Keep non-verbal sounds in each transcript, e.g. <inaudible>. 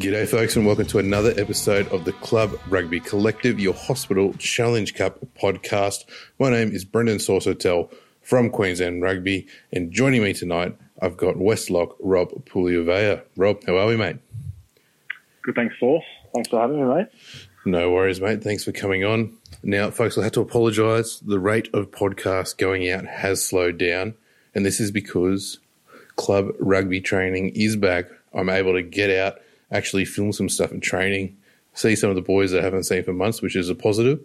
G'day, folks, and welcome to another episode of the Club Rugby Collective, your hospital Challenge Cup podcast. My name is Brendan Saucetel from Queensland Rugby, and joining me tonight, I've got Westlock Rob Pugliavea. Rob, how are we, mate? Good, thanks, Sauce. Thanks for having me, mate. No worries, mate. Thanks for coming on. Now, folks, I have to apologise. The rate of podcasts going out has slowed down, and this is because club rugby training is back. I'm able to get out, actually film some stuff in training, see some of the boys that I haven't seen for months, which is a positive.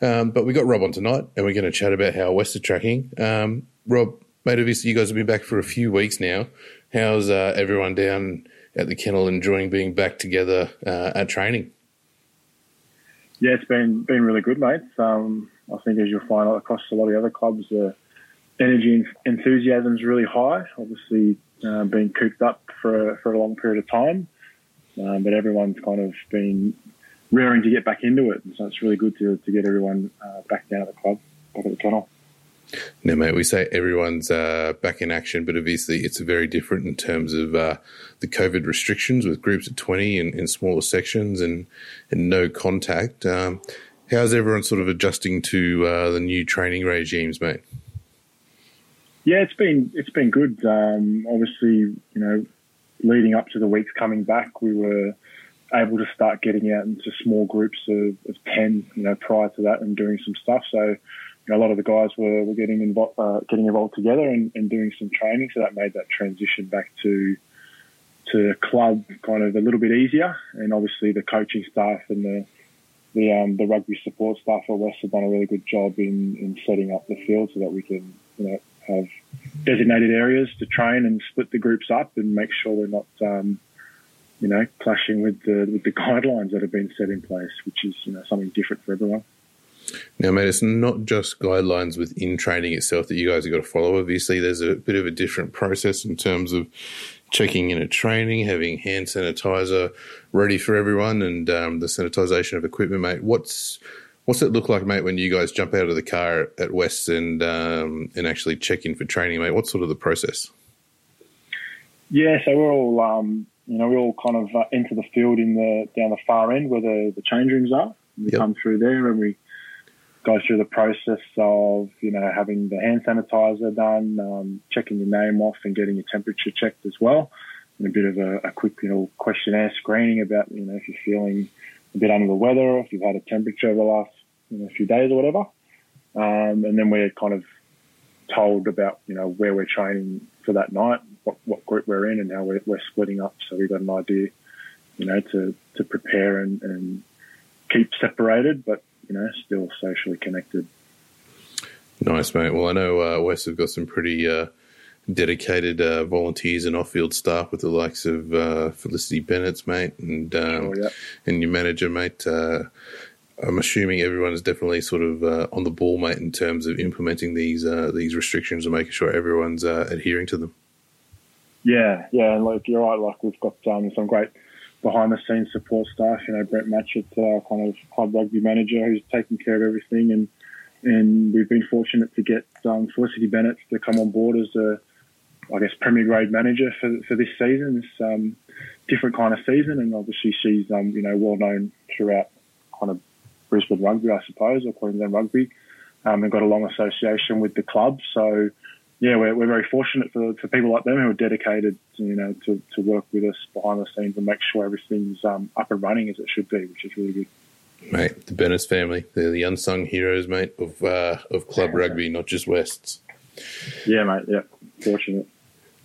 Um, but we got Rob on tonight, and we're going to chat about how West are tracking. Um, Rob, mate, obviously you guys have been back for a few weeks now. How's uh, everyone down at the kennel enjoying being back together uh, at training? Yeah, it's been been really good, mate. Um, I think as you'll find across a lot of the other clubs, the energy and enthusiasm is really high. Obviously, uh, been cooped up for a, for a long period of time, um, but everyone's kind of been raring to get back into it. And so it's really good to, to get everyone uh, back down at the club, back at the kennel. No, mate, we say everyone's uh, back in action, but obviously it's very different in terms of uh, the COVID restrictions with groups of 20 in, in smaller sections and, and no contact. Um, how's everyone sort of adjusting to uh, the new training regimes, mate? Yeah, it's been it's been good. Um, obviously, you know, leading up to the weeks coming back, we were able to start getting out into small groups of, of ten. You know, prior to that, and doing some stuff. So, you know, a lot of the guys were, were getting involved, uh, getting involved together and, and doing some training. So that made that transition back to to club kind of a little bit easier. And obviously, the coaching staff and the the um, the rugby support staff at West have done a really good job in, in setting up the field so that we can you know have designated areas to train and split the groups up and make sure we're not, um, you know, clashing with the with the <laughs> guidelines that have been set in place, which is you know something different for everyone. Now, mate, it's not just guidelines within training itself that you guys have got to follow. Obviously, there's a bit of a different process in terms of checking in at training, having hand sanitizer ready for everyone, and um, the sanitisation of equipment, mate. What's What's it look like, mate, when you guys jump out of the car at West and um, and actually check in for training, mate? What's sort of the process? Yeah, so we're all um, you know we all kind of uh, enter the field in the down the far end where the, the change rooms are. We yep. come through there and we go through the process of you know having the hand sanitizer done, um, checking your name off, and getting your temperature checked as well, and a bit of a, a quick you know questionnaire screening about you know if you're feeling a bit under the weather, or if you've had a temperature over the last you know, few days or whatever. Um, and then we're kind of told about you know where we're training for that night, what, what group we're in, and how we're, we're splitting up. So we've got an idea, you know, to to prepare and, and keep separated, but you know, still socially connected. Nice, mate. Well, I know uh, West have got some pretty uh, dedicated uh, volunteers and off-field staff with the likes of uh, Felicity Bennett, mate, and um, yeah. and your manager, mate. Uh, I'm assuming everyone is definitely sort of uh, on the ball, mate, in terms of implementing these uh, these restrictions and making sure everyone's uh, adhering to them. Yeah, yeah, and like you're right. Like we've got um, some great behind the scenes support staff. You know, Brent Matchett, our kind of club rugby manager, who's taking care of everything, and and we've been fortunate to get um, Felicity Bennett to come on board as a, I guess, premier grade manager for for this season. This um, different kind of season, and obviously she's um, you know well known throughout kind of Brisbane Rugby, I suppose, or Queensland Rugby, um, and got a long association with the club. So, yeah, we're, we're very fortunate for, for people like them who are dedicated, you know, to, to work with us behind the scenes and make sure everything's um, up and running as it should be, which is really good. Mate, the Bennett family, they're the unsung heroes, mate, of uh, of club yeah, rugby, not just Wests. Yeah, mate, yeah, fortunate.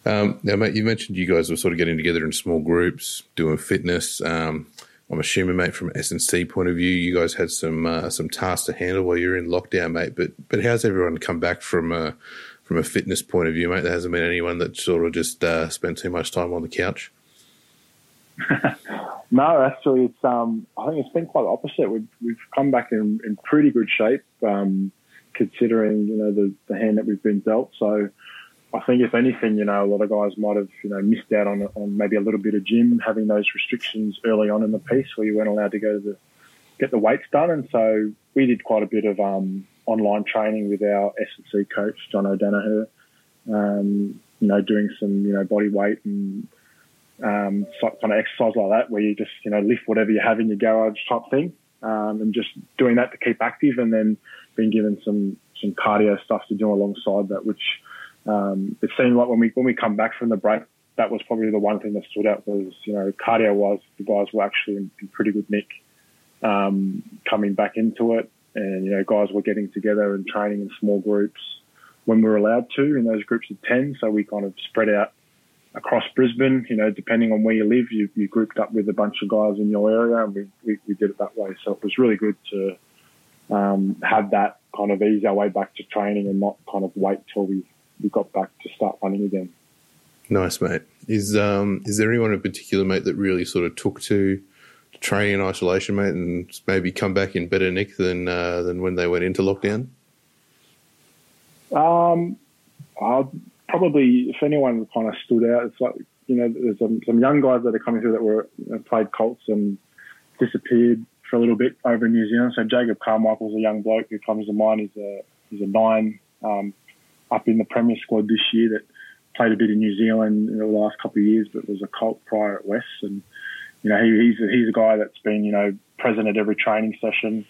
Um, now, mate, you mentioned you guys were sort of getting together in small groups, doing fitness. Um, I'm assuming, mate, from S and C point of view, you guys had some uh, some tasks to handle while you're in lockdown, mate. But but how's everyone come back from a from a fitness point of view, mate? There hasn't been anyone that sort of just uh, spent too much time on the couch. <laughs> no, actually, it's um, I think it's been quite the opposite. We've we've come back in, in pretty good shape, um, considering you know the the hand that we've been dealt. So I think if anything, you know, a lot of guys might have, you know, missed out on, on maybe a little bit of gym, having those restrictions early on in the piece where you weren't allowed to go to the, get the weights done. And so we did quite a bit of um, online training with our S&C coach, John O'Danaher, um, you know, doing some, you know, body weight and um, kind of exercise like that, where you just you know lift whatever you have in your garage type thing, um, and just doing that to keep active, and then being given some some cardio stuff to do alongside that, which um, it seemed like when we when we come back from the break, that was probably the one thing that stood out was you know cardio wise, the guys were actually in, in pretty good nick um, coming back into it, and you know guys were getting together and training in small groups when we were allowed to in those groups of ten. So we kind of spread out across Brisbane. You know, depending on where you live, you, you grouped up with a bunch of guys in your area, and we, we, we did it that way. So it was really good to um, have that kind of ease our way back to training and not kind of wait till we, we got back to start running again. Nice, mate. Is um is there anyone in particular, mate, that really sort of took to training in isolation, mate, and maybe come back in better nick than uh, than when they went into lockdown? Um, I'll probably if anyone kind of stood out, it's like you know there's some, some young guys that are coming through that were you know, played Colts and disappeared for a little bit over in New Zealand. So Jacob Carmichael's a young bloke who comes to mind. He's a he's a nine um, up in the Premier squad this year that played a bit in New Zealand in the last couple of years, but was a Colt prior at West. And you know he, he's a, he's a guy that's been you know present at every training session.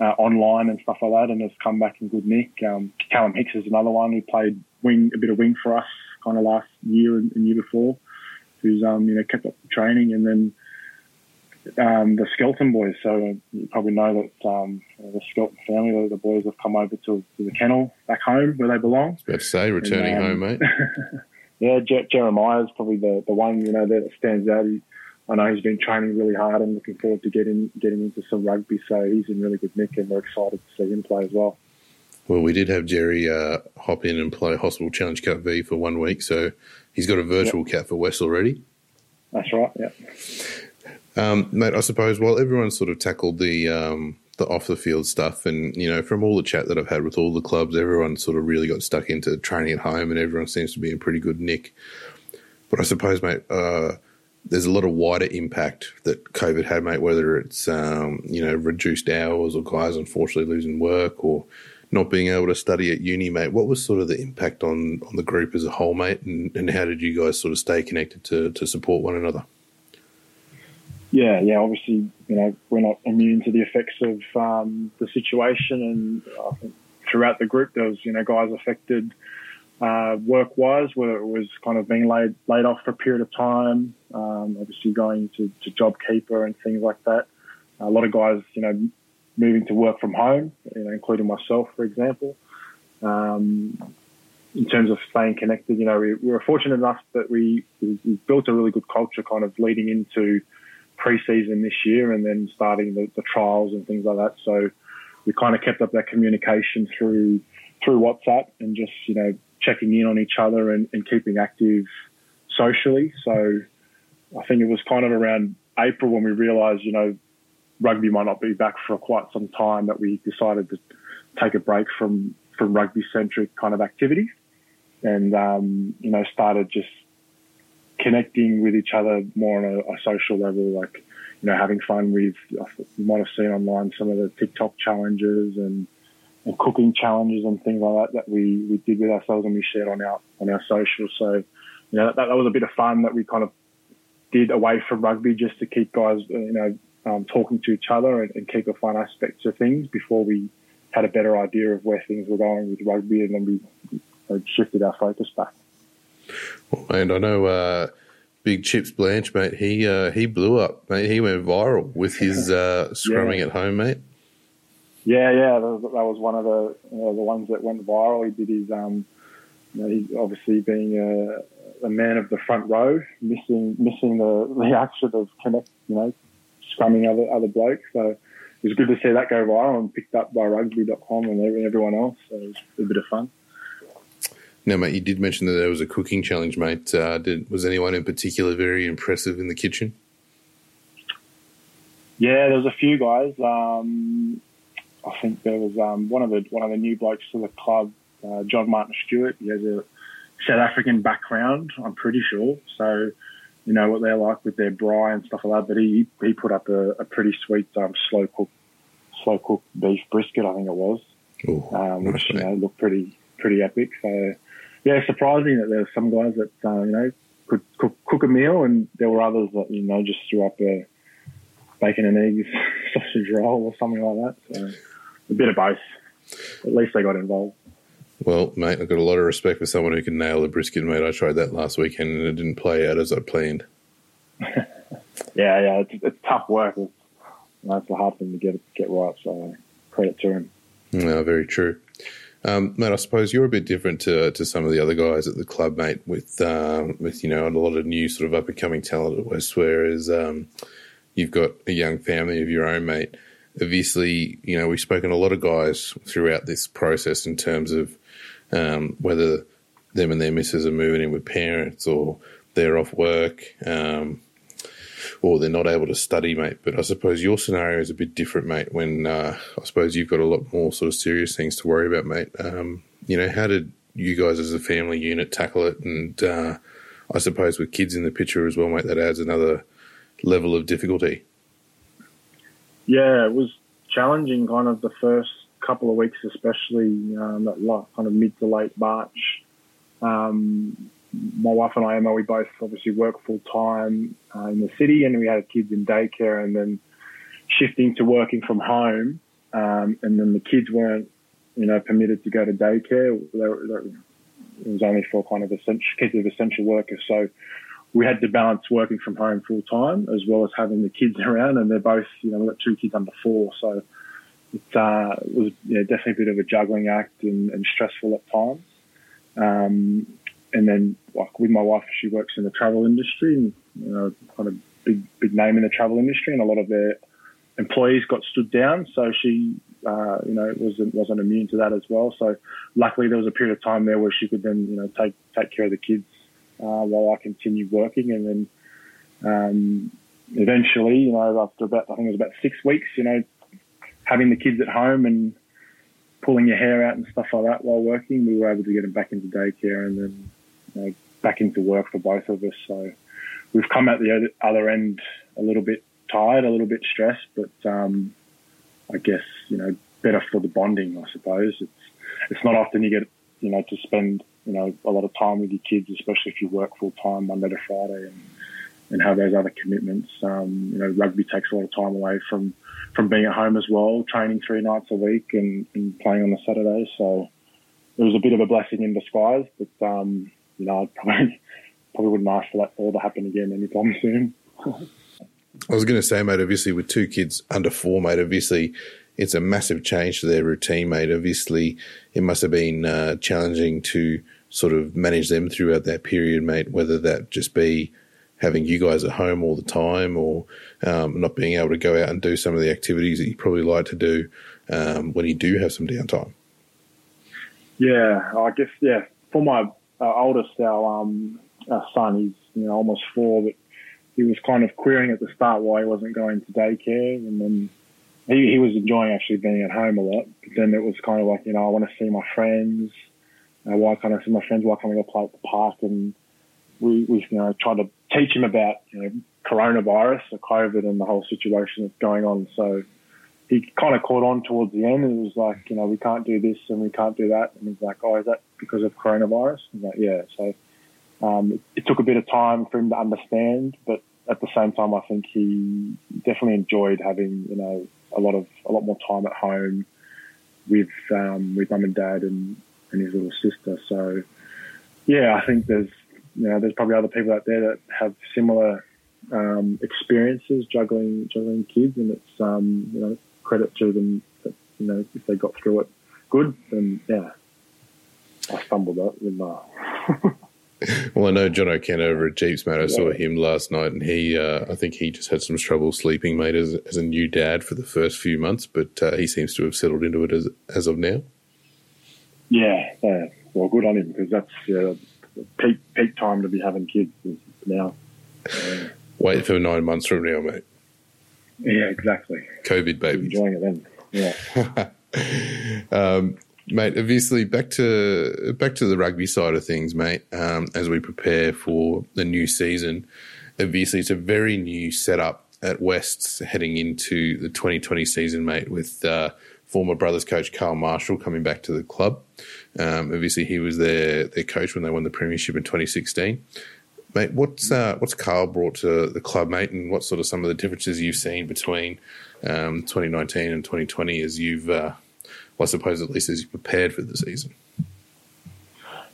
Uh, online and stuff like that, and has come back in good nick. Um, Callum Hicks is another one who played wing a bit of wing for us kind of last year and, and year before, who's um, you know kept up training, and then um, the Skelton boys. So you probably know that um, the Skelton family, the boys have come over to, to, the kennel back home where they belong. About to say, returning and, um, home, mate. <laughs> yeah, Je- Jeremiah is probably the, the one you know that stands out. He, I know he's been training really hard and looking forward to getting getting into some rugby. So he's in really good nick, and we're excited to see him play as well. Well, we did have Jerry uh, hop in and play Hospital Challenge Cup V for one week, so he's got a virtual yep. cap for West already. That's right. Yeah. Um, mate, I suppose while everyone sort of tackled the um, the off the field stuff, and you know, from all the chat that I've had with all the clubs, everyone sort of really got stuck into training at home, and everyone seems to be in pretty good nick. But I suppose, mate, uh, there's a lot of wider impact that COVID had, mate. Whether it's um, you know reduced hours or guys unfortunately losing work or not being able to study at uni, mate. What was sort of the impact on on the group as a whole, mate? And, and how did you guys sort of stay connected to to support one another? Yeah, yeah, obviously, you know, we're not immune to the effects of um, the situation, and I think throughout the group there was, you know, guys affected uh, work-wise, where it was kind of being laid laid off for a period of time. Um, obviously, going to, to JobKeeper and things like that. A lot of guys, you know, moving to work from home, you know, including myself, for example. Um, in terms of staying connected, you know, we, we were fortunate enough that we, we built a really good culture, kind of leading into pre-season this year and then starting the, the trials and things like that. So we kind of kept up that communication through through WhatsApp and just you know checking in on each other and, and keeping active socially. So I think it was kind of around April when we realised you know rugby might not be back for quite some time that we decided to take a break from from rugby centric kind of activities and um, you know started just connecting with each other more on a, a, social level, like you know having fun with. You might have seen online some of the TikTok challenges and, and cooking challenges and things like that that we, we did with ourselves and we shared on our on our social. So you know that, that was a bit of fun that we kind of did away from rugby just to keep guys you know um, talking to each other and, and keep a fun aspect to things before we had a better idea of where things were going with rugby and then we shifted our focus back. And I know uh, Big Chips Blanche, mate. He uh, he blew up, mate. He went viral with his uh, scrumming yeah. at home, mate. Yeah, yeah, that was, that was one of the the ones that went viral. He did his, um, you know, he's obviously being a, a, man of the front row, missing missing the, <laughs> the action of connect, you know, scrumming other other blokes. So it was good to see that go viral and picked up by rugby.com and everyone else. So it was a bit of fun. Now, mate, you did mention that there was a cooking challenge, mate. Uh, did, was anyone in particular very impressive in the kitchen? Yeah, there was a few guys. Um, I think there was um, one of the one of the new blokes to the club, uh, John Martin Stewart. He has a South African background, I'm pretty sure. So, you know what they're like with their braai and stuff like that. But he he put up a, a pretty sweet um, slow cook slow cooked beef brisket, I think it was, Ooh, um, which you know, looked pretty pretty epic. So yeah, surprising that there were some guys that uh, you know could cook, cook a meal, and there were others that you know just threw up a bacon and eggs <laughs> sausage roll or something like that. So a bit of both. At least they got involved. Well, mate, I've got a lot of respect for someone who can nail a brisket, mate. I tried that last weekend and it didn't play out as I planned. <laughs> yeah, yeah, it's, it's tough work. It's, that's a hard thing to get it get right. So credit to him. No, very true. Um, mate, I suppose you're a bit different to to some of the other guys at the club, mate. With um, with you know a lot of new sort of up and coming talent at West, whereas um, you've got a young family of your own, mate. Obviously, you know we've spoken to a lot of guys throughout this process in terms of um, whether them and their missus are moving in with parents or they're off work. Um, or they're not able to study, mate. But I suppose your scenario is a bit different, mate. When uh, I suppose you've got a lot more sort of serious things to worry about, mate. Um, you know, how did you guys as a family unit tackle it? And uh, I suppose with kids in the picture as well, mate, that adds another level of difficulty. Yeah, it was challenging, kind of the first couple of weeks, especially um, that kind of mid to late March. Um, my wife and I, Emma, we both obviously work full time uh, in the city, and we had kids in daycare, and then shifting to working from home, um, and then the kids weren't, you know, permitted to go to daycare. They were, they it was only for kind of essential kids of essential workers, so we had to balance working from home full time as well as having the kids <laughs> around, and they're both, you know, we've got two kids under four, so it, uh, was definitely a bit of a juggling act and, and stressful at times. Um, and then like with my wife, she works in the travel industry and you know kind of big big name in the travel industry, and a lot of their employees got stood down. So she uh, you know wasn't wasn't immune to that as well. So luckily there was a period of time there where she could then you know take take care of the kids uh, while I continued working, and then um, eventually you know after about I think it was about six weeks, you know having the kids at home and pulling your hair out and stuff like that while working, we were able to get them back into daycare and then you know, back into work for both of us. So we've come out the other end a little bit tired, a little bit stressed, but um, I guess you know better for the bonding. I suppose it's it's not often you get you know to spend you know a lot of time with your kids, especially if you work full time Monday to Friday and and have those other commitments. Um, you know, rugby takes a lot of time away from from being at home as well, training three nights a week and, and playing on the Saturdays. So it was a bit of a blessing in disguise, but um, you know, I probably <laughs> probably wouldn't ask for that all to happen again anytime <laughs> soon. I was going to say, mate, obviously with two kids under four, mate, obviously it's a massive change to their routine, mate. Obviously, it must have been uh, challenging to sort of manage them throughout that period, mate, whether that just be having you guys at home all the time or um, not being able to go out and do some of the activities that you probably like to do um, when you do have some downtime. Yeah, I guess, yeah, for my our oldest, our, um, our son, he's you know almost four, but he was kind of querying at the start why he wasn't going to daycare, and then he, he was enjoying actually being at home a lot. But then it was kind of like you know I want to see my friends. Uh, why can't I see my friends? Why can't we go play at the park? And we we you know tried to teach him about you know coronavirus or COVID and the whole situation that's going on. So he kind of caught on towards the end and was like, you know, we can't do this and we can't do that. And he's like, oh, is that because of coronavirus? Yeah. So um, it, it, took a bit of time for him to understand, but at the same time, I think he definitely enjoyed having, you know, a lot of a lot more time at home with um, with mum and dad and, and his little sister. So yeah, I think there's you know there's probably other people out there that have similar um, experiences juggling juggling kids, and it's um, you know credit to them that you know if they got through it good, then yeah, I stumbled up with my. <laughs> well, I know John O'Ken over at Jeeps, mate. I yeah. saw him last night, and he, uh, I think he just had some trouble sleeping, mate, as, as a new dad for the first few months, but uh, he seems to have settled into it as as of now. Yeah, yeah. well, good on him because that's yeah, peak peak time to be having kids now. Wait for nine months from now, mate. Yeah, exactly. COVID babies. Enjoying it then. Yeah. <laughs> <laughs> um, mate, obviously back to back to the rugby side of things, mate. Um, as we prepare for the new season, obviously it's a very new setup at Wests heading into the 2020 season, mate. With uh, former brothers coach Carl Marshall coming back to the club. Um, obviously, he was their their coach when they won the premiership in 2016 Mate, what's uh, what's Carl brought to the club, mate, and what sort of some of the differences you've seen between um, 2019 and 2020 as you've, uh, well, I suppose at least as you prepared for the season?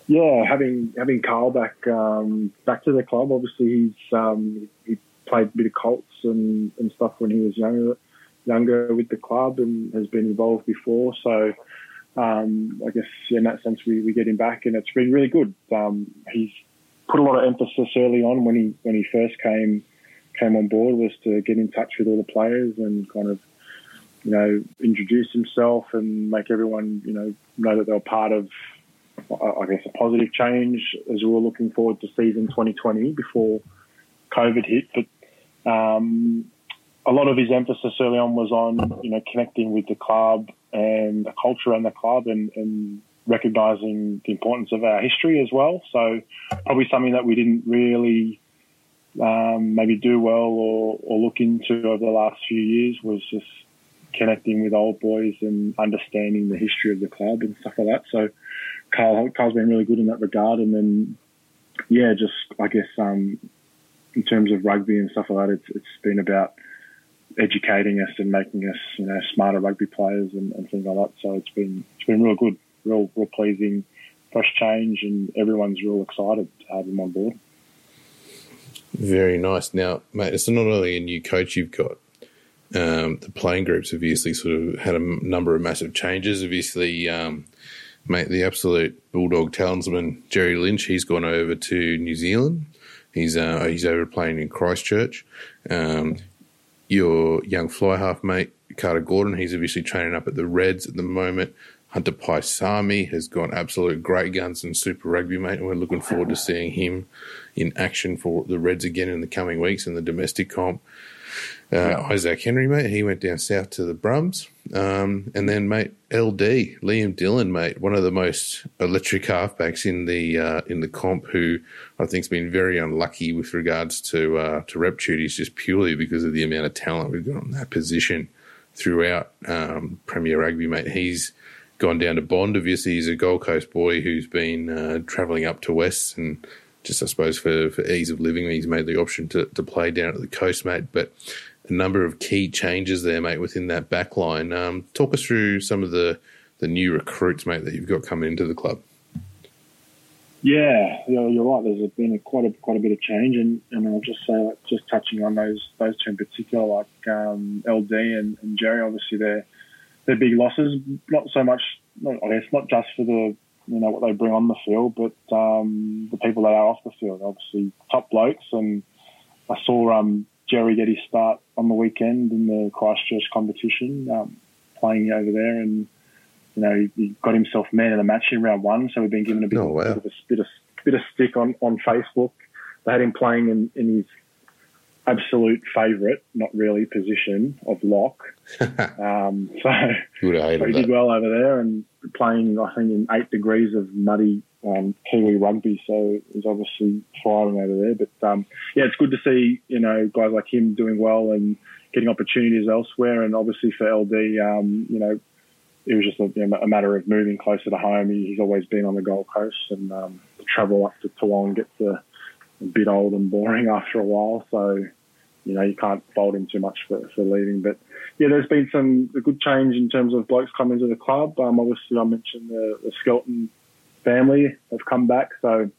Yeah, having having Carl back um, back to the club. Obviously, he's um, he played a bit of Colts and, and stuff when he was younger younger with the club and has been involved before. So um, I guess in that sense we, we get him back and it's been really good. Um, he's put a lot of emphasis early on when he when he first came came on board was to get in touch with all the players and kind of you know introduce himself and make everyone you know know that they were part of I guess a positive change as we were looking forward to season 2020 before COVID hit. But um, a lot of his emphasis early on was on you know connecting with the club and the culture and the club and, and recognizing the importance of our history as well. So probably something that we didn't really um, maybe do well or, or look into over the last few years was just connecting with old boys and understanding the history of the club and stuff like that. So Carl, Carl's been really good in that regard. And then, yeah, just I guess um, in terms of rugby and stuff like that, it's, it's been about educating us and making us, you know, smarter rugby players and, and things like that. So it's been it's been real good, real real pleasing, fresh change, and everyone's real excited to have him on board. Very nice. Now, mate, it's not only a new coach you've got. Um, the playing groups obviously sort of had a number of massive changes. Obviously, um, mate, the absolute bulldog talisman Jerry Lynch, he's gone over to New Zealand. He's uh, he's over playing in Christchurch. Um, your young fly half mate Carter Gordon, he's obviously training up at the Reds at the moment. Hunter Paisami has gone absolute great guns in Super Rugby, mate, and we're looking forward to seeing him in action for the Reds again in the coming weeks in the domestic comp. Uh, Isaac Henry, mate, he went down south to the Brums. Um, and then, mate, LD, Liam Dillon, mate, one of the most electric halfbacks in the uh, in the comp, who I think's been very unlucky with regards to uh, to rep duties, just purely because of the amount of talent we've got on that position throughout um, Premier Rugby, mate. He's gone down to Bond. Obviously, he's a Gold Coast boy who's been uh, travelling up to West and just, I suppose, for, for ease of living, he's made the option to, to play down at the coast, mate. But a number of key changes there, mate, within that back line. Um, talk us through some of the, the new recruits, mate, that you've got coming into the club. Yeah, you're right. There's been a, quite a quite a bit of change, and, and I'll just say, like, just touching on those those two in particular, like um, LD and, and Jerry. Obviously, they're they're big losses. Not so much, not, I guess, not just for the you know what they bring on the field, but um, the people that are off the field. Obviously, top blokes, and I saw um, Jerry get his start on the weekend in the Christchurch competition, um, playing over there, and you know he, got himself man of the match in round one. So we've been given a bit, oh, wow. bit of a bit of, bit of stick on on Facebook. They had him playing in, in his absolute favourite, not really position of lock. <laughs> um, so, so he did well over there and playing, I think, in eight degrees of muddy um, Kiwi rugby. So he's obviously thriving over there. But um, yeah, it's good to see you know guys like him doing well and getting opportunities elsewhere. And obviously for LD, um, you know, it was just a, you know, a, matter of moving closer to home. He, he's always been on the Gold Coast, and um, the travel up to Toowong gets a, a bit old and boring <laughs> after a while. So you know, you can't fault him too much for, for leaving. But yeah, there's been some good change in terms of blokes coming to the club. Um, obviously, I mentioned the, the Skelton family have come back, so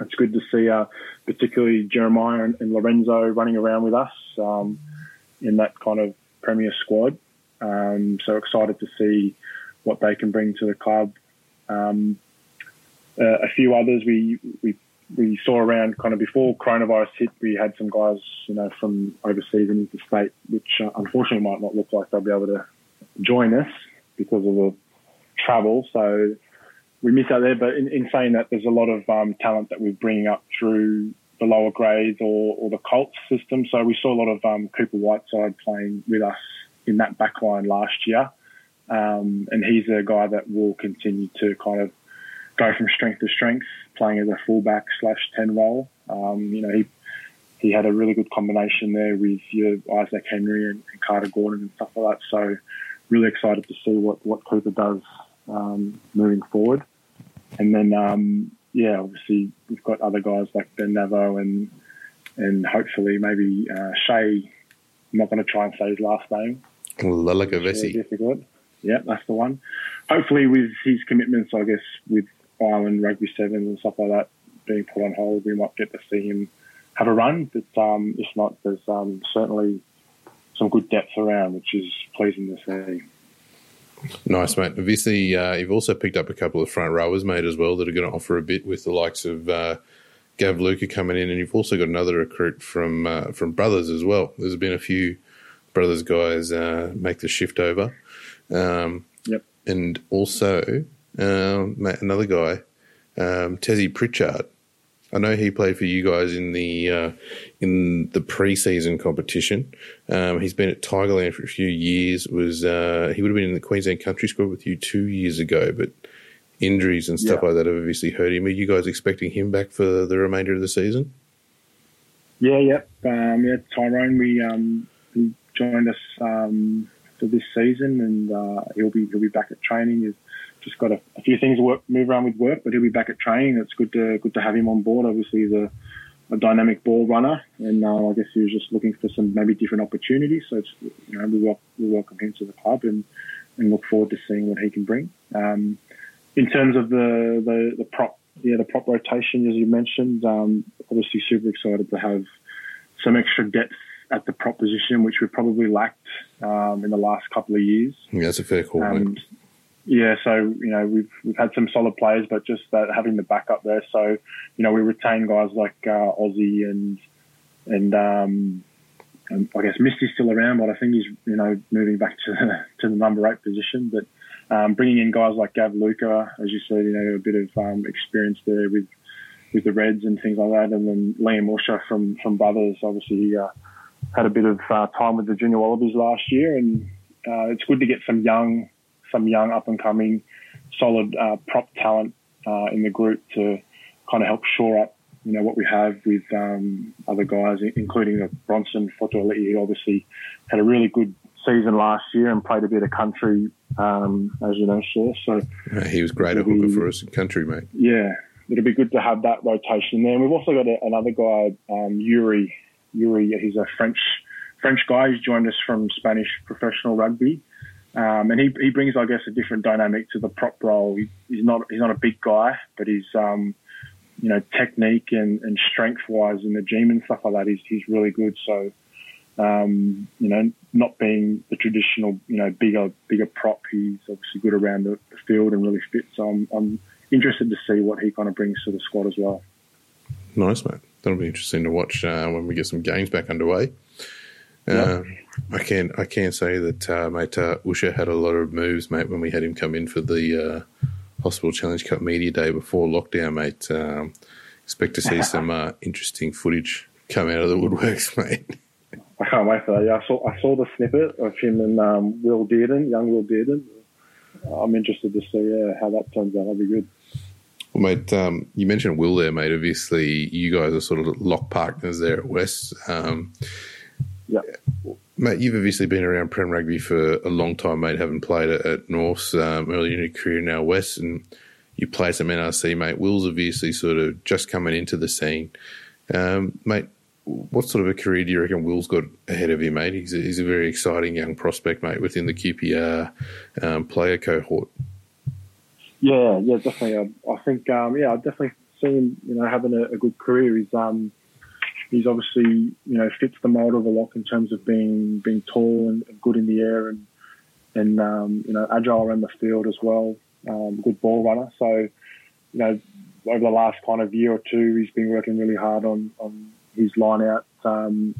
it's good to see, uh, particularly Jeremiah and, and, Lorenzo running around with us um, in that kind of premier squad. Um, so excited to see what they can bring to the club. Um, uh, a few others we we we saw around kind of before coronavirus hit, we had some guys, you know, from overseas and interstate, which uh, unfortunately might not look like they'll be able to join us because of the travel. So we miss out there. But in, in saying that, there's a lot of um, talent that we're bringing up through the lower grades or, or the Colts system. So we saw a lot of um, Cooper Whiteside playing with us in that backline last year. Um, and he's a guy that will continue to kind of go from strength to strength, playing as a fullback slash ten role. Um, you know, he he had a really good combination there with your Isaac Henry and, and, Carter Gordon and stuff like that. So, really excited to see what what Cooper does um, moving forward. And then, um, yeah, obviously we've got other guys like Ben Navo and and hopefully maybe uh, Shay. I'm not going to try and say his last name. Lalagavesi. Difficult. Yeah, that's the one. Hopefully, with his commitments, I guess with Ireland rugby sevens and stuff like that being put on hold, we might get to see him have a run. But um, if not, there's um, certainly some good depth around, which is pleasing to see. Nice, mate. Obviously, uh, you've also picked up a couple of front rowers, mate, as well, that are going to offer a bit with the likes of uh, Gav Luka coming in, and you've also got another recruit from uh, from Brothers as well. There's been a few Brothers guys uh, make the shift over. Um, yep. And also, um, mate, another guy, um, Tezzy Pritchard. I know he played for you guys in the uh, in the preseason competition. Um, he's been at Tigerland for a few years. Was uh, he would have been in the Queensland Country Squad with you two years ago, but injuries and stuff yeah. like that have obviously hurt him. Are you guys expecting him back for the remainder of the season? Yeah, yeah, um, yeah. Tyrone, we um, he joined us um, for this season, and uh, he'll be he'll be back at training. He's just got a, a, few things to work, move around with work, but he'll be back at training. It's good to good to have him on board. Obviously, he's a, a dynamic ball runner, and uh, I guess he was just looking for some maybe different opportunities. So it's you know we, welcome, we welcome him to the club and and look forward to seeing what he can bring. Um, in terms of the, the, the prop, yeah, the prop rotation, as you mentioned, um, obviously super excited to have some extra depth at the prop position, which we probably lacked um, in the last couple of years. Yeah, that's a fair call. Um, yeah, so you know we've we've had some solid players, but just that having the backup there. So you know we retain guys like uh, Aussie and and um, and I guess Misty's still around, but I think he's you know moving back to <laughs> to the number eight position. But um, bringing in guys like Gav Luka, as you said, you know, a bit of um, experience there with with the Reds and things like that, and then Liam Usher from from Brothers. Obviously, he uh, had a bit of uh, time with the Junior Wallabies last year, and uh, it's good to get some young, some young up and coming, solid uh, prop talent uh, in the group to kind of help shore up, you know, what we have with um, other guys, including the Bronson Fotuali'i, who obviously had a really good season last year and played a bit of country, um, as you know, sure. So yeah, he was great at hooker for us in country, mate. Yeah, it'll be good to have that rotation there. And we've also got a, another guy, um, Yuri. Yuri, he's a French French guy. He's joined us from Spanish professional rugby. Um, and he, he brings, I guess, a different dynamic to the prop role. He, he's not he's not a big guy, but he's um, you know technique and, and strength wise in the gym and stuff like that. He's he's really good. So um, you know, not being the traditional, you know, bigger bigger prop, he's obviously good around the, the field and really fit. So I'm, I'm interested to see what he kind of brings to the squad as well. Nice, mate. That'll be interesting to watch uh, when we get some games back underway. Uh, I can I can say that uh, mate uh, Usher had a lot of moves, mate. When we had him come in for the uh, Hospital Challenge Cup media day before lockdown, mate. Um, expect to see some uh, interesting footage come out of the woodworks, <laughs> mate. I can't wait for that. Yeah, I saw I saw the snippet of him and um, Will Dearden, young Will Dearden. I'm interested to see how that turns out. That'd be good. Well, mate, um, you mentioned Will there, mate. Obviously, you guys are sort of lock partners there at West. Um, yeah. Mate, you've obviously been around Prem Rugby for a long time, mate, having played at, at Norths um, early in your career, now West, and you played some NRC, mate. Will's obviously sort of just coming into the scene. Um, mate, what sort of a career do you reckon Will's got ahead of him, mate? He's a, he's a very exciting young prospect, mate, within the QPR um, player cohort. Yeah, yeah, definitely. I, I think, um, yeah, I definitely see him, you know, having a, a good career. He's, um, he's obviously, you know, fits the mold of a lock in terms of being being tall and, good in the air and and um, you know agile around the field as well. Um, good ball runner. So, you know, over the last kind of year or two, he's been working really hard on on his line out, um,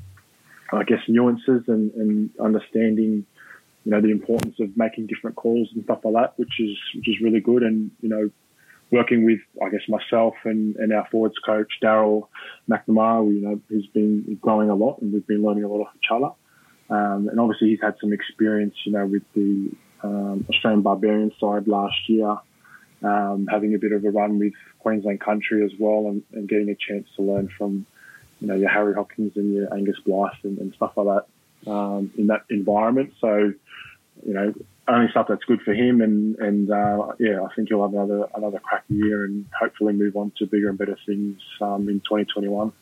I guess, nuances and, and, understanding, you know, the importance of making different calls and stuff like that, which is which is really good. And you know, working with, I guess, myself and, and our forwards coach Daryl McNamara, you know, he's been growing a lot, and we've been learning a lot off each other. Um, and obviously, he's had some experience, you know, with the um, Australian Barbarian side last year. Um, having a bit of a run with Queensland Country as well, and, and getting a chance to learn from you know, your Harry Hockings and your Angus Blyth and, and stuff like that um, in that environment. So, you know, only stuff that's good for him. And and uh, yeah, I think he'll have another another crack year and hopefully move on to bigger and better things um, in 2021.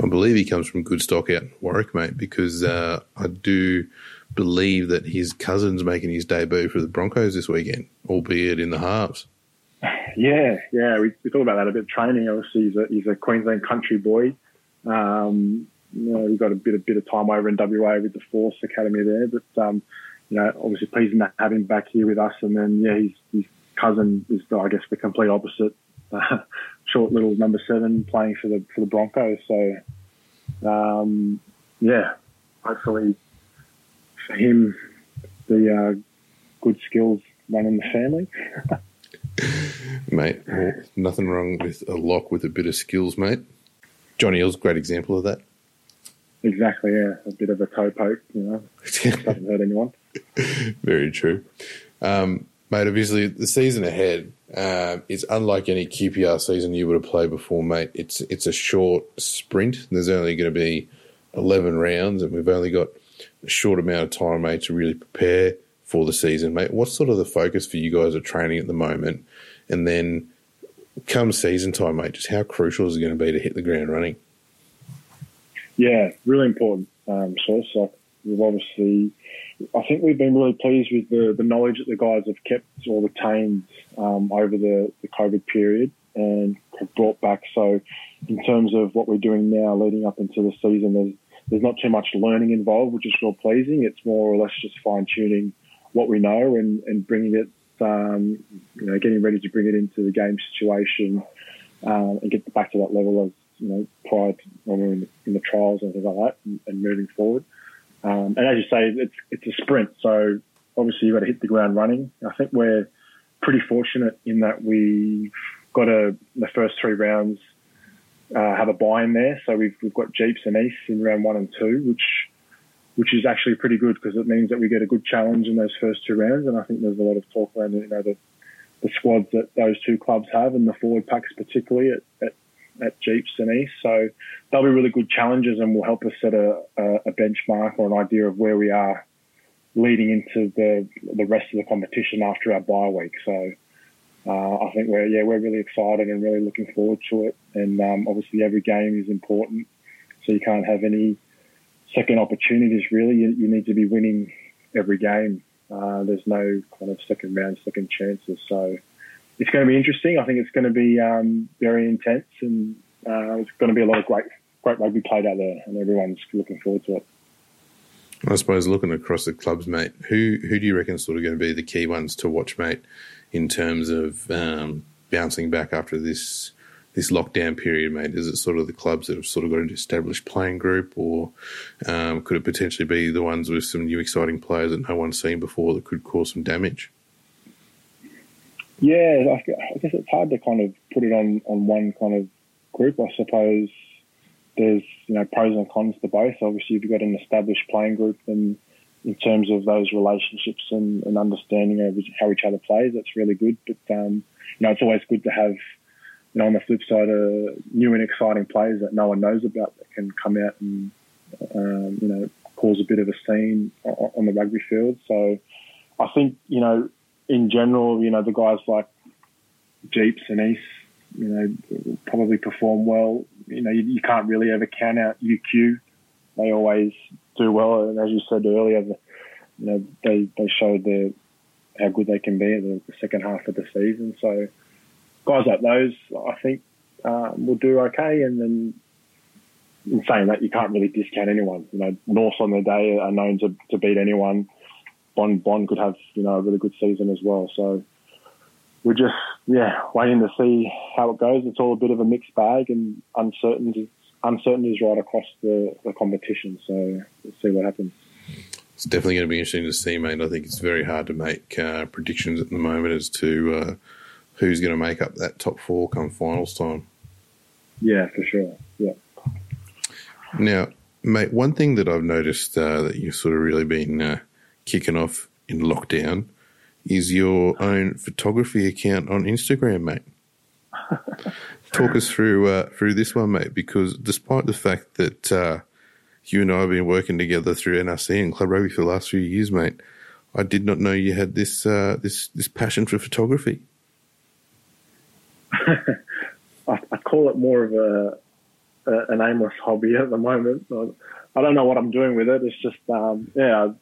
I believe he comes from good stock out in Warwick, mate, because uh, I do believe that his cousin's making his debut for the Broncos this weekend, albeit in the halves. <sighs> Yeah, yeah, we, we thought about that a bit. Training, obviously, he's a, he's a Queensland country boy. Um, you know, we got a bit a bit of time over in WA with the Force Academy there, but um, you know, obviously pleasing to have him back here with us. And then yeah, his, his cousin is, I guess, the complete opposite. Uh, <laughs> short little number seven playing for the for the Broncos. So um, yeah, hopefully for him, the uh, good skills run in the family. <laughs> mate, well, nothing wrong with a lock with a bit of skills, mate. Johnny Hill's a great example of that. Exactly, yeah. A bit of a toe poke, you know, <laughs> doesn't hurt anyone. <laughs> Very true. Um, mate, obviously, the season ahead uh, is unlike any QPR season you would have played before, mate. It's it's a short sprint. There's only going to be 11 rounds, and we've only got a short amount of time, mate, to really prepare for the season, mate. What's sort of the focus for you guys at training at the moment? And then come season time, mate, just how crucial is it going to be to hit the ground running? Yeah, really important. Um, so, like we've obviously, I think we've been really pleased with the, the knowledge that the guys have kept or retained um, over the, the COVID period and have brought back. So, in terms of what we're doing now, leading up into the season, there's there's not too much learning involved, which is real pleasing. It's more or less just fine tuning what we know and, and bringing it, um, you know, getting ready to bring it into the game situation um, and get back to that level of, you know, prior to when we in the, in the trials and things like that and, and moving forward. Um, and as you say, it's it's a sprint, so obviously you've got to hit the ground running. I think we're pretty fortunate in that we've got a the first three rounds uh, have a buy in there, so we've we've got Jeeps and East in round one and two, which which is actually pretty good because it means that we get a good challenge in those first two rounds. And I think there's a lot of talk around you know the the squads that those two clubs have and the forward packs particularly at, at at Jeeps and East. So they'll be really good challenges and will help us set a, a, benchmark or an idea of where we are leading into the the rest of the competition after our bye week. So uh, I think we're yeah we're really excited and really looking forward to it. And um, obviously every game is important, so you can't have any second opportunities. Really, you, you need to be winning every game. Uh, there's no kind of second round, second chances. So it's going to be interesting. I think it's going to be um, very intense, and uh, it's going to be a lot of great, great rugby played out there, and everyone's looking forward to it. I suppose looking across the clubs, mate, who who do you reckon sort of going to be the key ones to watch, mate, in terms of um, bouncing back after this this lockdown period, mate? Is it sort of the clubs that have sort of got an established playing group, or um, could it potentially be the ones with some new exciting players that no one's seen before that could cause some damage? Yeah, I guess it's hard to kind of put it on, on one kind of group. I suppose there's you know pros and cons to both. Obviously, if you've got an established playing group, then in terms of those relationships and, and understanding of how each other plays, that's really good. But um, you know, it's always good to have you know on the flip side, uh, new and exciting players that no one knows about that can come out and um, you know cause a bit of a scene on the rugby field. So I think you know in general, you know, the guys like Jeeps and East, you know, probably perform well. You know, you, you can't really ever count out UQ. They always do well, and as you said earlier, the, you know, they they showed their how good they can be in the, the second half of the season. So guys like those, I think, um, will do okay. And then in saying that, you can't really discount anyone. You know, North on their day are known to, to beat anyone. Bond Bond could have you know a really good season as well. So we're just yeah waiting to see how it goes. It's all a bit of a mixed bag and uncertainty is right across the, the competition. So we'll see what happens. It's definitely going to be interesting to see, mate. I think it's very hard to make uh, predictions at the moment as to uh, who's going to make up that top four come finals time. Yeah, for sure. Yeah. Now, mate, one thing that I've noticed uh, that you've sort of really been uh, kicking off in lockdown is your own photography account on Instagram, mate. <laughs> Talk us through uh, through this one, mate. Because despite the fact that uh, you and I have been working together through NRC and Club Rugby for the last few years, mate, I did not know you had this uh, this this passion for photography. <laughs> I, I, call it more of a, a, an aimless hobby at the moment. I don't know what I'm doing with it. It's just um, yeah,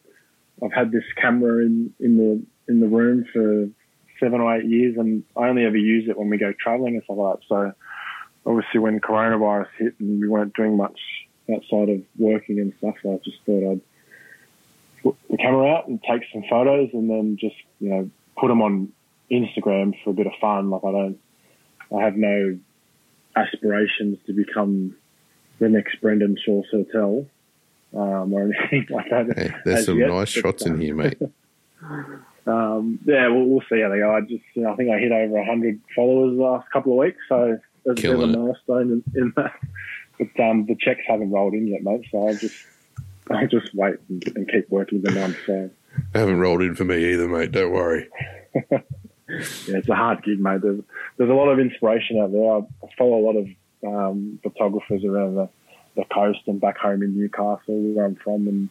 I've, had this camera in in the in the room for seven or eight years, and I only ever use it when we go traveling and stuff like that. So obviously, when coronavirus hit and we weren't doing much outside of working and stuff, I just thought I'd put the camera out and take some photos, and then just you know put them on Instagram for a bit of fun. Like I don't, I have no aspirations to become the next Brendan Shaw Surtell um, or <laughs> anything like that. Hey, there's some yet, nice but, shots in um, here, mate. <laughs> um, yeah, we'll, we'll, see how they go. I just, you know, I think I hit over hundred followers the last couple of weeks, so there's a bit of a milestone in, in that. But um, the checks haven't rolled in yet, mate. So I'll just, I'll just wait and, and keep working them on. So they haven't rolled in for me either, mate. Don't worry. <laughs> yeah, it's a hard gig, mate. There's, there's a lot of inspiration out there. I, I follow a lot of um, photographers around the the coast and back home in Newcastle, where I'm from, and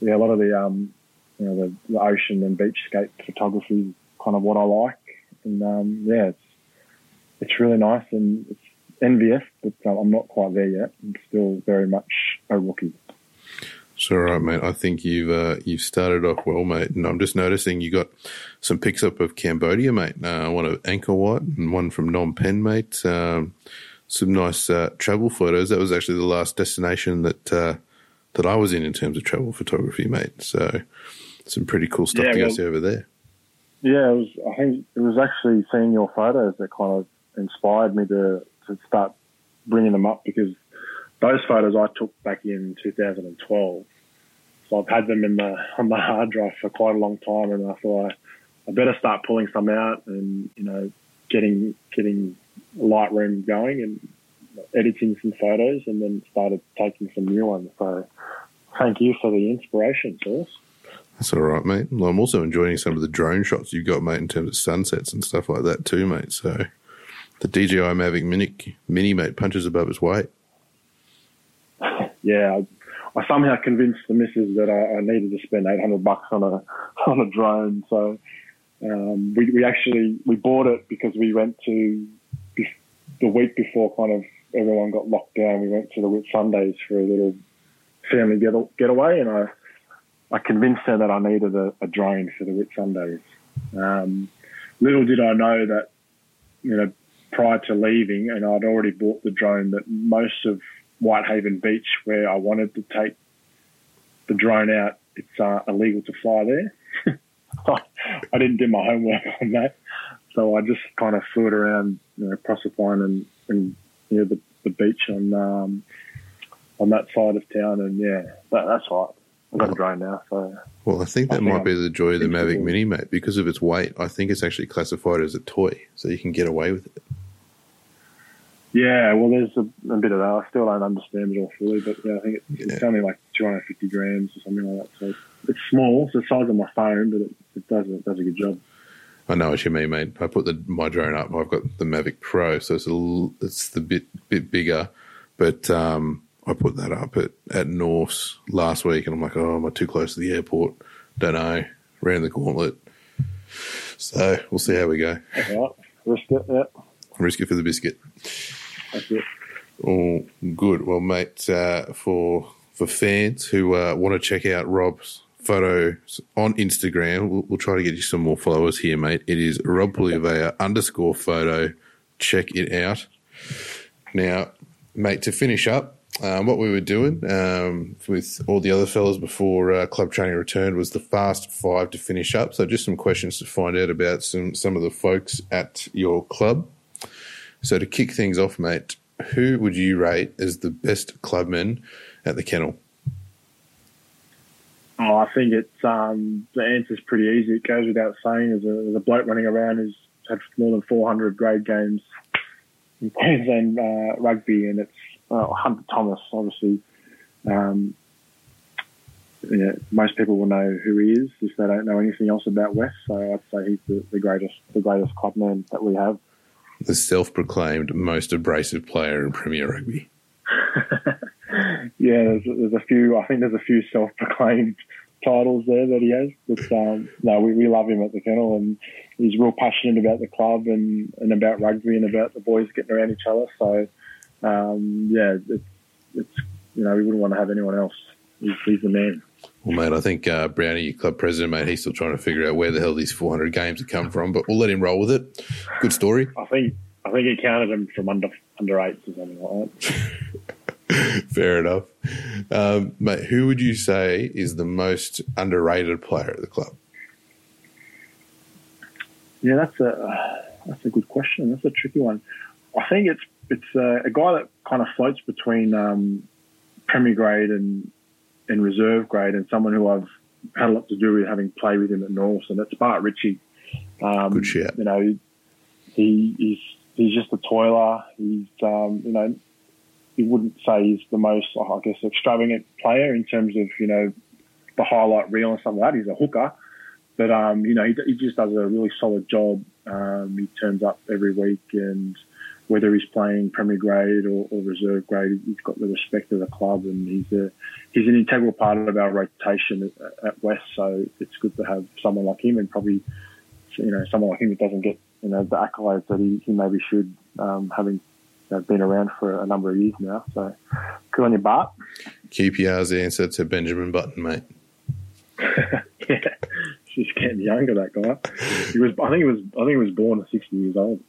yeah, a lot of the um, you know the, the ocean and beachscape photography is kind of what I like, and um, yeah, it's it's really nice and it's envious, but uh, I'm not quite there yet. I'm still very much a rookie. It's all right, mate. I think you've uh, you've started off well, mate. And I'm just noticing you got some pics up of Cambodia, mate. Uh, one of Angkor Wat and one from Phnom Penh, mate. Um, some nice uh, travel photos. That was actually the last destination that uh, that I was in in terms of travel photography, mate. So some pretty cool stuff yeah, to well, go see over there. Yeah, it was. I think it was actually seeing your photos that kind of inspired me to to start bringing them up because those photos I took back in 2012. So I've had them in the on the hard drive for quite a long time, and I thought I, I better start pulling some out and you know getting getting Lightroom going and editing some photos, and then started taking some new ones. So thank you for the inspiration, source. That's all right, mate. Well, I'm also enjoying some of the drone shots you've got, mate, in terms of sunsets and stuff like that too, mate. So the DJI Mavic Mini, Mini mate, punches above its weight. Yeah, I, I somehow convinced the missus that I, I, needed to spend 800 bucks on a <laughs> on a drone. So um, we, we actually we bought it because we went to the week before kind of everyone got locked down, we went to the Whitsundays for a little family get getaway, and I I convinced her that I needed a, a drone for the Whitsundays. Um, little did I know that you know prior to leaving, and I'd already bought the drone that most of Whitehaven Beach, where I wanted to take the drone out, it's uh, illegal to fly there. <laughs> I didn't do my homework on that. So I just kind of flew it around, you know, Proserpine and, and you know, the, the beach on um, on that side of town. And yeah, that, that's right. I've got a drone now. So well, I think that I think might I'm be the joy of the Mavic Mini, mate. Because of its weight, I think it's actually classified as a toy, so you can get away with it. Yeah, well, there's a, a bit of that. I still don't understand it all fully, but yeah, I think it, it's only like 250 grams or something like that. So it's small. It's the size of my phone, but it, it does it does a good job. I know what you mean, mate. I put the my drone up. I've got the Mavic Pro, so it's a it's the bit bit bigger. But um, I put that up at at Norths last week, and I'm like, oh, am I too close to the airport? Don't know. Ran the gauntlet. So we'll see how we go. Risk it. Yeah. Risk it for the biscuit. That's it. Oh, good. Well, mate, uh, for for fans who uh, want to check out Rob's photos on Instagram. We'll, we'll, try to get you some more followers here, mate. It is Rob Pulivea underscore photo. Check it out. Now, mate, to finish up, um, what we were doing um, with all the other fellas before uh, club training returned was the fast five to finish up. So, just some questions to find out about some some of the folks at your club. So, to kick things off, mate, who would you rate as the best clubman at the kennel? Oh, I think it's um, the answer's pretty easy. It goes without saying. There's a, there's a bloke running around who's had more than 400 grade games in Queensland uh, rugby, and it's uh, Hunter Thomas. Obviously, um, yeah, most people will know who he is if they don't know anything else about West. So I'd say he's the, the greatest, the greatest clubman that we have. The self-proclaimed most abrasive player in Premier Rugby. <laughs> yeah, there's, there's, a few. I think there's a few self-proclaimed titles there that he has. But um, no, we, we love him at the kennel, and he's real passionate about the club and, and about rugby and about the boys getting around each other. So um, yeah, it's, it's you know we wouldn't want to have anyone else. He's, he's the man. Well, mate, I think uh, Brownie, your club president, mate, he's still trying to figure out where the hell these 400 games have come from, but we'll let him roll with it. Good story. I think I think he counted them from under under eights or something like that. <laughs> <laughs> Fair enough, um, mate. Who would you say is the most underrated player at the club? Yeah, that's a that's a good question. That's a tricky one. I think it's it's a, a guy that kind of floats between um, Premier grade and and reserve grade, and someone who I've had a lot to do with having played with him at North, and it's Bart Ritchie. Um, Good shit. You know, he, he's he's just a toiler. He's um, you know, you wouldn't say he's the most I guess extravagant player in terms of you know the highlight reel and stuff like that. He's a hooker, but um, you know he, he just does a really solid job. Um, he turns up every week and whether he's playing Premier Grade or, or, Reserve Grade, he's got the respect of the club, and he's a he's an integral part of our rotation at, at, West. So it's good to have someone like him, and probably you know someone like him that doesn't get you know the accolades that he, he maybe should, um, having know, been around for a number of years now. So good on your Bart. QPR's answer to Benjamin Button, mate. <laughs> yeah, she's getting younger. That guy. He was. I think he was. I think he was born at sixty years old.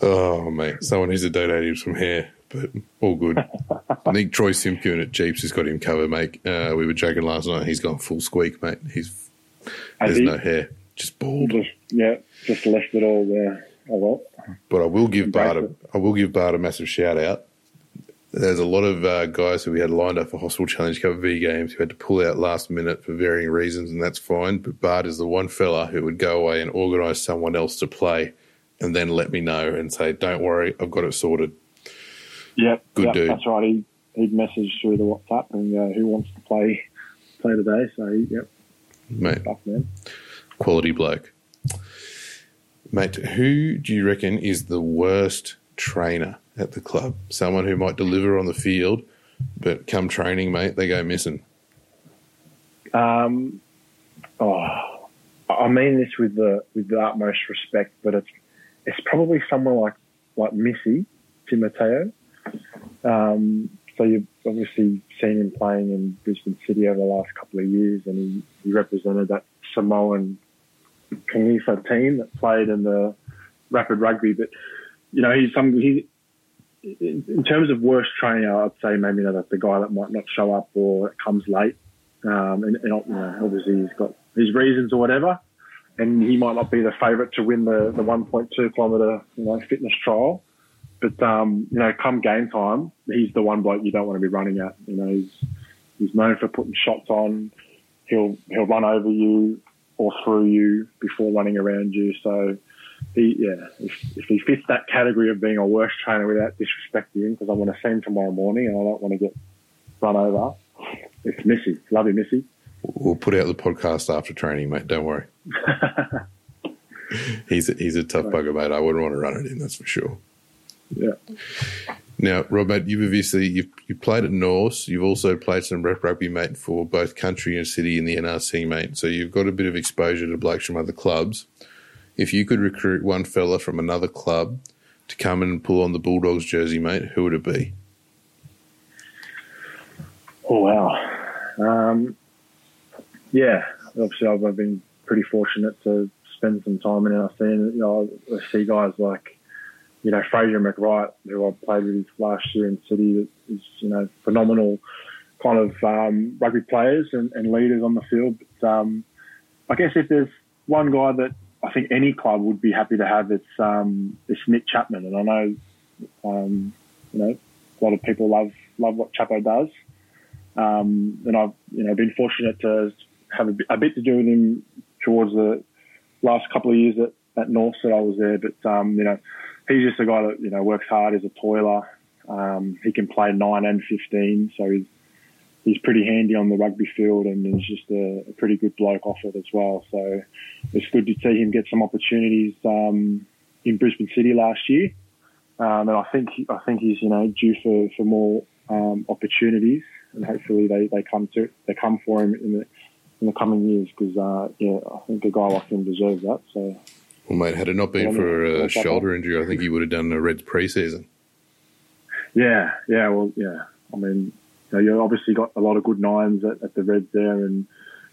Oh, mate. Someone needs to donate him some hair, but all good. <laughs> I think Troy Simpkin at Jeeps has got him covered, mate. Uh, we were joking last night. He's gone full squeak, mate. He's There's he, no hair, just bald. Just, yeah, just left it all there. A lot. But I will give Bart a, I will give Bart a massive shout out. There's a lot of uh, guys who we had lined up for Hospital Challenge Cup V games who had to pull out last minute for varying reasons, and that's fine. But Bart is the one fella who would go away and organise someone else to play and then let me know and say, "Don't worry, I've got it sorted." Yep, good yep, dude. That's right. He he'd message through the WhatsApp and uh, who wants to play play today. So yep, mate, Stuff, man. quality bloke, mate. Who do you reckon is the worst trainer at the club? Someone who might deliver on the field, but come training, mate, they go missing. Um, oh, I mean this with the with the utmost respect, but it's it's probably someone like like Missy Timoteo. Um, so you've obviously seen him playing in Brisbane City over the last couple of years, and he, he represented that Samoan Kagifa team that played in the Rapid Rugby. But you know, he's some he. In terms of worst trainer, I'd say maybe you know, the guy that might not show up or comes late, um, and, and you know, obviously he's got his reasons or whatever and he might not be the favourite to win the, the 1.2 kilometre you know fitness trial. But um, you know, come game time, he's the one bloke you don't want to be running at. You know, he's he's known for putting shots on. He'll he'll run over you or through you before running around you. So he yeah, if, if he fits that category of being a worst trainer without disrespecting him, because I want to see him tomorrow morning and I don't want to get run over. It's Missy. Love you, Missy. We'll put out the podcast after training, mate. Don't worry. <laughs> he's a, he's a tough bugger, mate. I wouldn't want to run it in. That's for sure. Yeah. Now, Rob, mate, you've obviously you've, you played at North. You've also played some rep rugby, mate, for both country and city in the NRC, mate. So you've got a bit of exposure to blokes from other clubs. If you could recruit one fella from another club to come and pull on the Bulldogs jersey, mate, who would it be? Oh wow. Um, yeah, obviously I've been pretty fortunate to spend some time in scene. You know, I see guys like, you know, Fraser McReight, who I played with last year in City, is, you know, phenomenal kind of um, rugby players and, and, leaders on the field. But um, I guess if there's one guy that I think any club would be happy to have, it's, um, it's Nick Chapman. And I know, um, you know, a lot of people love love what Chapo does. Um, and I've, you know, been fortunate to have a bit, a bit to do with him towards the last couple of years at, at North that I was there. But um, you know, he's just a guy that you know works hard. Is a toiler. Um, he can play nine and fifteen, so he's he's pretty handy on the rugby field, and he's just a, a pretty good bloke off it as well. So it's good to see him get some opportunities um, in Brisbane City last year. Um, and I think I think he's you know due for for more um, opportunities, and hopefully they, they come to they come for him in the in the coming years because uh, yeah, I think a guy like him deserves that. So. Well, mate, had it not been for a shoulder injury, I think he would have done a Reds preseason. Yeah, yeah, well, yeah. I mean, you know, you obviously got a lot of good nines at, at the Reds there, and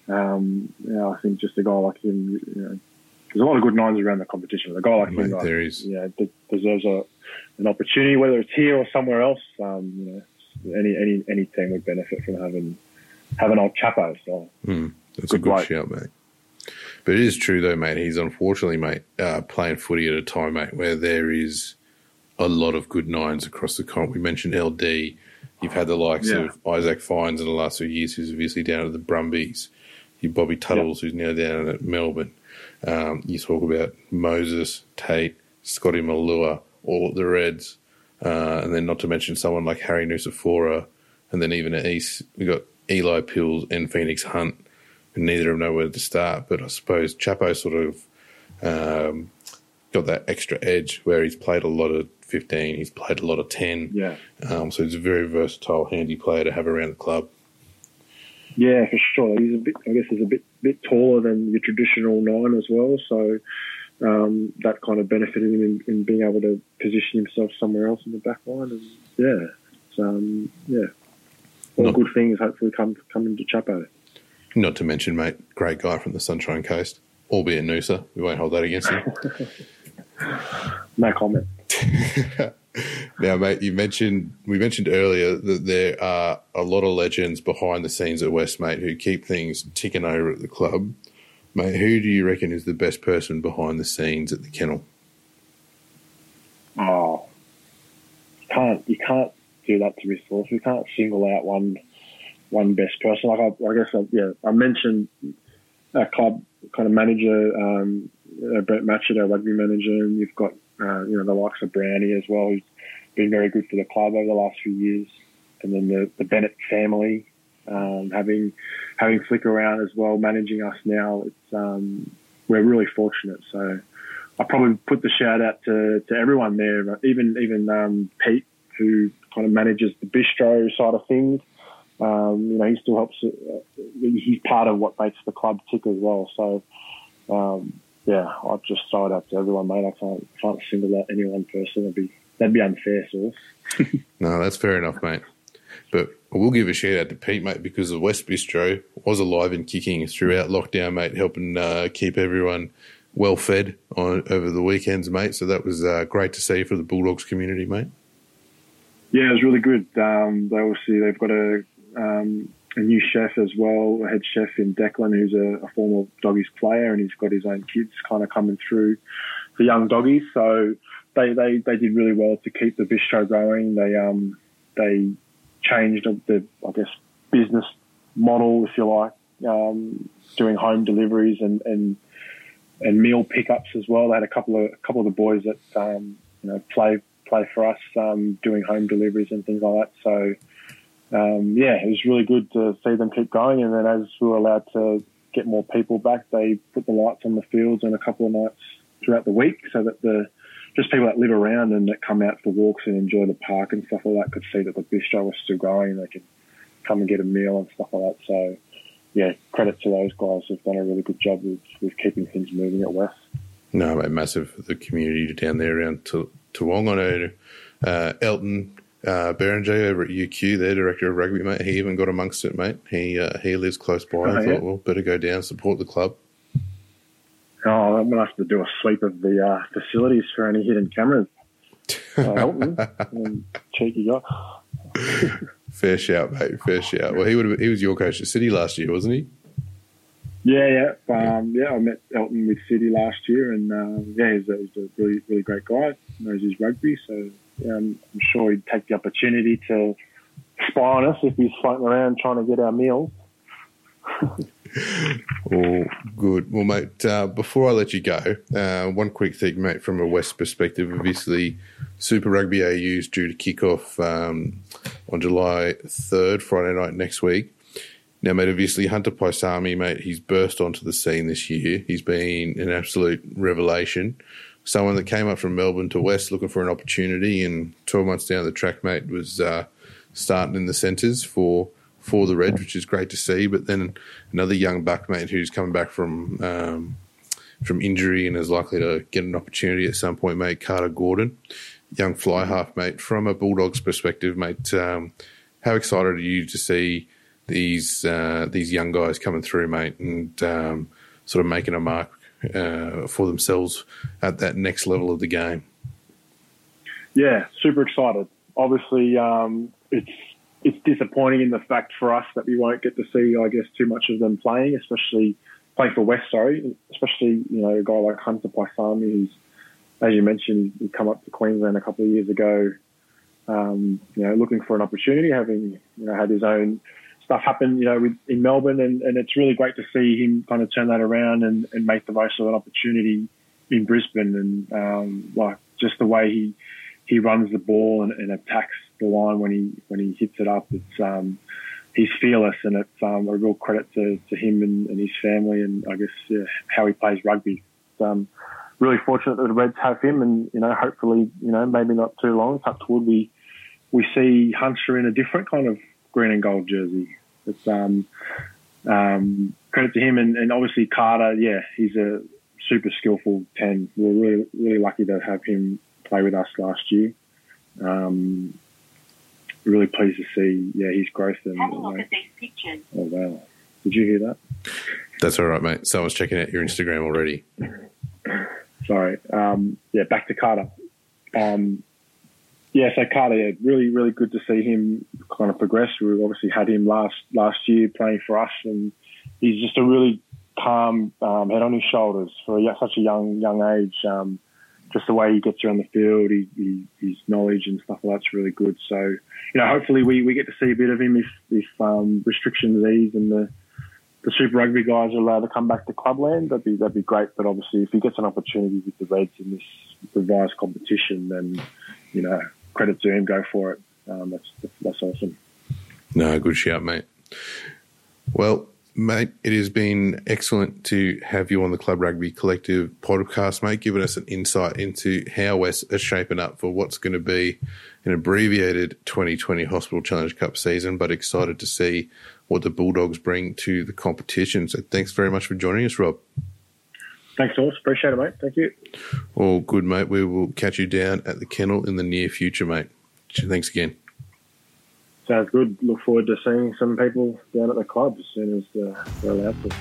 um, yeah, I think just a guy like him, you know, there's a lot of good nines around the competition. A guy like Mate, him, like, there is. Deserves a, an opportunity, whether it's here or somewhere else. Um, you know, any any any team would benefit from having having old Chapo. So mm, that's good a good bloke. shout, mate. But it is true though, mate. He's unfortunately, mate, uh, playing footy at a time, mate, where there is a lot of good nines across the comp. We mentioned LD. You've had the likes yeah. of Issak Fines in the last few years, who's obviously down at the Brumbies. You Bobby Tuttles, yeah. who's now down at Melbourne. Um, you talk about Moses, Tate, Scotty Malua, all at the Reds, uh, and then not to mention someone like Harry Nucifora, and then even at East we've got Eli Pills and Phoenix Hunt, and neither of them know where to start. But I suppose Chapo sort of um, got that extra edge where he's played a lot of 15, he's played a lot of 10. Yeah. Um, so he's a very versatile, handy player to have around the club. Yeah, for sure. He's a bit, I guess, he's a bit bit taller than your traditional nine as well. So um, that kind of benefited him in, in, being able to position himself somewhere else in the back line. And yeah, um, yeah, all not, good things hopefully come come into Chapo. Not to mention, mate, great guy from the Sunshine Coast, albeit Noosa. We won't hold that against him. <laughs> no comment. <laughs> now, mate, you mentioned we mentioned earlier that there are a lot of legends behind the scenes at West, mate, who keep things ticking over at the club. Mate, who do you reckon is the best person behind the scenes at the kennel? Oh, you can't you can't do that to resource. We can't single out one one best person. Like I, I guess, I, yeah, I mentioned our club kind of manager, um, uh, Brett Matchett, our rugby manager, and you've got uh, you know, the likes of Brownie as well, who's been very good for the club over the last few years. And then the, the Bennett family, um, having having Flick around as well, managing us now. It's um, we're really fortunate. So I probably put the shout out to, to everyone there, even even um, Pete, who kind of manages the bistro side of things. Um, you know, he still helps. Uh, he's part of what makes the club tick as well. So um, yeah, I've just throw it up to everyone, mate. I can't can't single out any one person. That'd be that'd be unfair, so. <laughs> no, that's fair enough, mate. But I will give a shout out to Pete, mate, because the West Bistro was alive and kicking throughout lockdown, mate, helping uh, keep everyone well fed on over the weekends, mate. So that was uh, great to see for the Bulldogs community, mate. Yeah, it was really good. Um, they obviously they've got a um, a new chef as well, a head chef in Declan, who's a, a former doggies player, and he's got his own kids kind of coming through the young doggies. So they, they, they did really well to keep the bistro going. They um they changed the I guess business model, if you like, um, doing home deliveries and, and and meal pickups as well. They had a couple of a couple of the boys that um, you know play play for us um, doing home deliveries and things like that. So um, yeah, it was really good to see them keep going. And then as we were allowed to get more people back, they put the lights on the fields on a couple of nights throughout the week so that the just people that live around and that come out for walks and enjoy the park and stuff like that could see that the bistro was still going. They could come and get a meal and stuff like that. So, yeah, credit to those guys who've done a really good job with, with keeping things moving at West. No, mate, massive the community down there around Toowong. I know uh, Elton uh, Berenger over at UQ, their director of rugby, mate, he even got amongst it, mate. He uh, he lives close by. Oh, I thought, yeah. well, better go down support the club. Oh, I'm gonna have to do a sweep of the uh, facilities for any hidden cameras. <laughs> Uh, cheeky guy. <laughs> Fair shout, mate. Fair shout. Well, he would he was your coach at City last year, wasn't he? Yeah, yeah, um, yeah. I met Elton with City last year, and uh, yeah, he's a, he's a really, really great guy. Knows his rugby, so um, I'm sure he'd take the opportunity to spy on us if he's floating around trying to get our meals. <laughs> oh, good. Well, mate, uh, before I let you go, uh, one quick thing, mate, from a West perspective. Obviously, Super Rugby AU is due to kick off um, on July 3rd, Friday night next week. Now, mate, obviously, Hunter Paisami, mate, he's burst onto the scene this year. He's been an absolute revelation someone that came up from Melbourne to West looking for an opportunity, and 12 months down the track, mate, was uh, starting in the centres for for the Reds, which is great to see. But then another young buck mate who's coming back from um, from injury and is likely to get an opportunity at some point, mate. Carter Gordon, young fly half, mate. From a Bulldogs perspective, mate, um, how excited are you to see these uh, these young guys coming through, mate, and um, sort of making a mark uh, for themselves at that next level of the game? Yeah, super excited. Obviously, um, it's it's disappointing in the fact for us that we won't get to see, I guess, too much of them playing, especially playing for West. Sorry, especially you know a guy like Hunter Paisami, who's as you mentioned, he come up to Queensland a couple of years ago. Um, you know, looking for an opportunity, having you know had his own stuff happen, you know, with, in Melbourne, and, and it's really great to see him kind of turn that around and, and make the most of an opportunity in Brisbane, and um, like just the way he he runs the ball and, and attacks the line when he when he hits it up. It's um, he's fearless, and it's um, a real credit to, to him and, and his family, and I guess yeah, how he plays rugby. It's, um, really fortunate that the Reds have him, and you know, hopefully, you know, maybe not too long. Touch wood, we we see Hunter in a different kind of green and gold jersey. It's um, um, credit to him, and, and obviously Carter. Yeah, he's a super skillful ten. We're really really lucky to have him play with us last year. Um, really pleased to see, yeah, his growth. And, Have a look at these pictures. Oh wow! Did you hear that? That's all right, mate. Someone's checking out your Instagram already. Sorry. Um, yeah, back to Carter. Um, yeah, so Carter, really, really good to see him kind of progress. We obviously had him last last year playing for us, and he's just a really calm um, head on his shoulders for a, such a young young age. Um, just the way he gets around the field, he, he, his knowledge and stuff like that's really good. So, you know, hopefully we, we get to see a bit of him if, if um, restrictions ease and the, the Super Rugby guys are allowed to come back to clubland. That'd be that'd be great. But obviously, if he gets an opportunity with the Reds in this revised competition, then you know, credit to him. Go for it. Um, that's that's awesome. No, good shout, mate. Well, Mate, it has been excellent to have you on the Club Rugby Collective podcast, mate, giving us an insight into how West are shaping up for what's going to be an abbreviated 2020 Hospital Challenge Cup season, but excited to see what the Bulldogs bring to the competition. So thanks very much for joining us, Rob. Thanks, Horse. Appreciate it, mate. Thank you. All good, mate. We will catch you down at the kennel in the near future, mate. Thanks again. Sounds good. Look forward to seeing some people down at the club as soon as uh, they're allowed to.